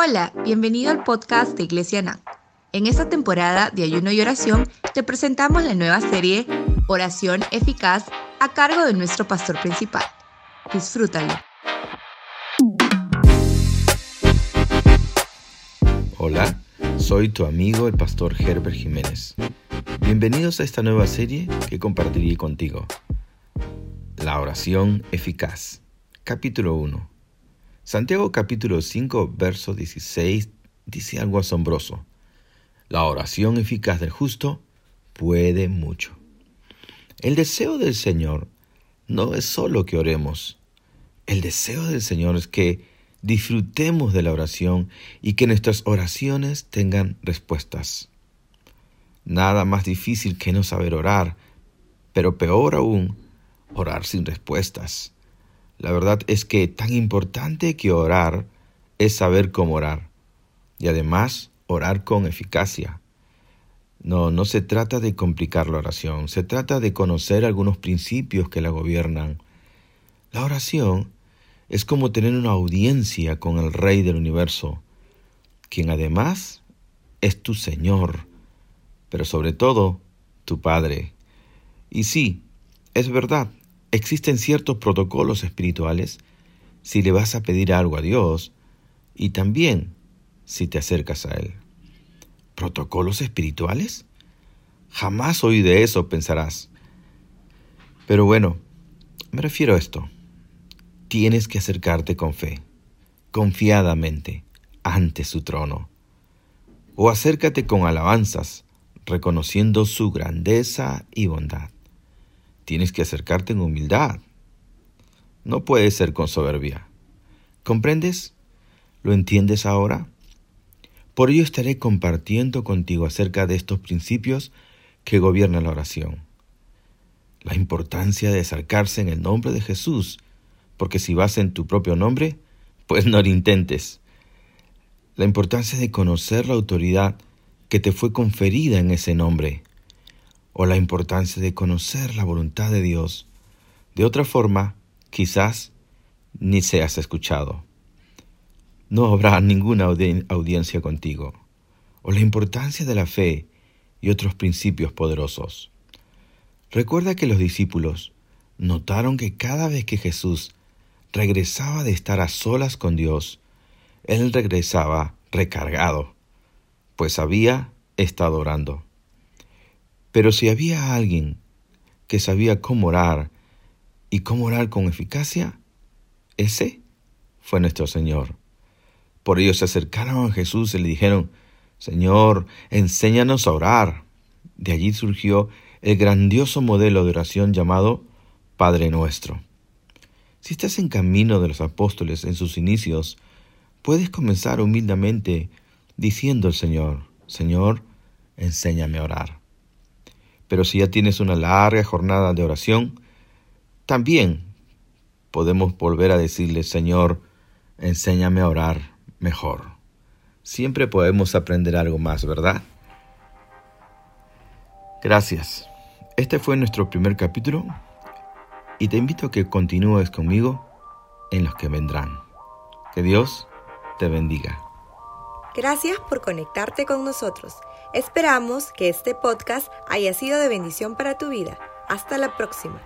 Hola, bienvenido al podcast de Iglesia NAN. En esta temporada de ayuno y oración te presentamos la nueva serie Oración Eficaz a cargo de nuestro pastor principal. Disfrútalo. Hola, soy tu amigo el pastor Herbert Jiménez. Bienvenidos a esta nueva serie que compartiré contigo. La oración eficaz. Capítulo 1. Santiago capítulo 5, verso 16 dice algo asombroso. La oración eficaz del justo puede mucho. El deseo del Señor no es solo que oremos. El deseo del Señor es que disfrutemos de la oración y que nuestras oraciones tengan respuestas. Nada más difícil que no saber orar, pero peor aún, orar sin respuestas. La verdad es que tan importante que orar es saber cómo orar y además orar con eficacia. No, no se trata de complicar la oración, se trata de conocer algunos principios que la gobiernan. La oración es como tener una audiencia con el Rey del universo, quien además es tu Señor, pero sobre todo tu Padre. Y sí, es verdad, Existen ciertos protocolos espirituales si le vas a pedir algo a Dios y también si te acercas a Él. ¿Protocolos espirituales? Jamás oí de eso, pensarás. Pero bueno, me refiero a esto. Tienes que acercarte con fe, confiadamente, ante su trono. O acércate con alabanzas, reconociendo su grandeza y bondad. Tienes que acercarte en humildad. No puede ser con soberbia. ¿Comprendes? ¿Lo entiendes ahora? Por ello estaré compartiendo contigo acerca de estos principios que gobiernan la oración. La importancia de acercarse en el nombre de Jesús, porque si vas en tu propio nombre, pues no lo intentes. La importancia de conocer la autoridad que te fue conferida en ese nombre o la importancia de conocer la voluntad de Dios. De otra forma, quizás ni seas escuchado. No habrá ninguna audiencia contigo. O la importancia de la fe y otros principios poderosos. Recuerda que los discípulos notaron que cada vez que Jesús regresaba de estar a solas con Dios, Él regresaba recargado, pues había estado orando. Pero si había alguien que sabía cómo orar y cómo orar con eficacia, ese fue nuestro Señor. Por ello se acercaron a Jesús y le dijeron, Señor, enséñanos a orar. De allí surgió el grandioso modelo de oración llamado Padre Nuestro. Si estás en camino de los apóstoles en sus inicios, puedes comenzar humildemente diciendo al Señor, Señor, enséñame a orar. Pero si ya tienes una larga jornada de oración, también podemos volver a decirle, Señor, enséñame a orar mejor. Siempre podemos aprender algo más, ¿verdad? Gracias. Este fue nuestro primer capítulo y te invito a que continúes conmigo en los que vendrán. Que Dios te bendiga. Gracias por conectarte con nosotros. Esperamos que este podcast haya sido de bendición para tu vida. Hasta la próxima.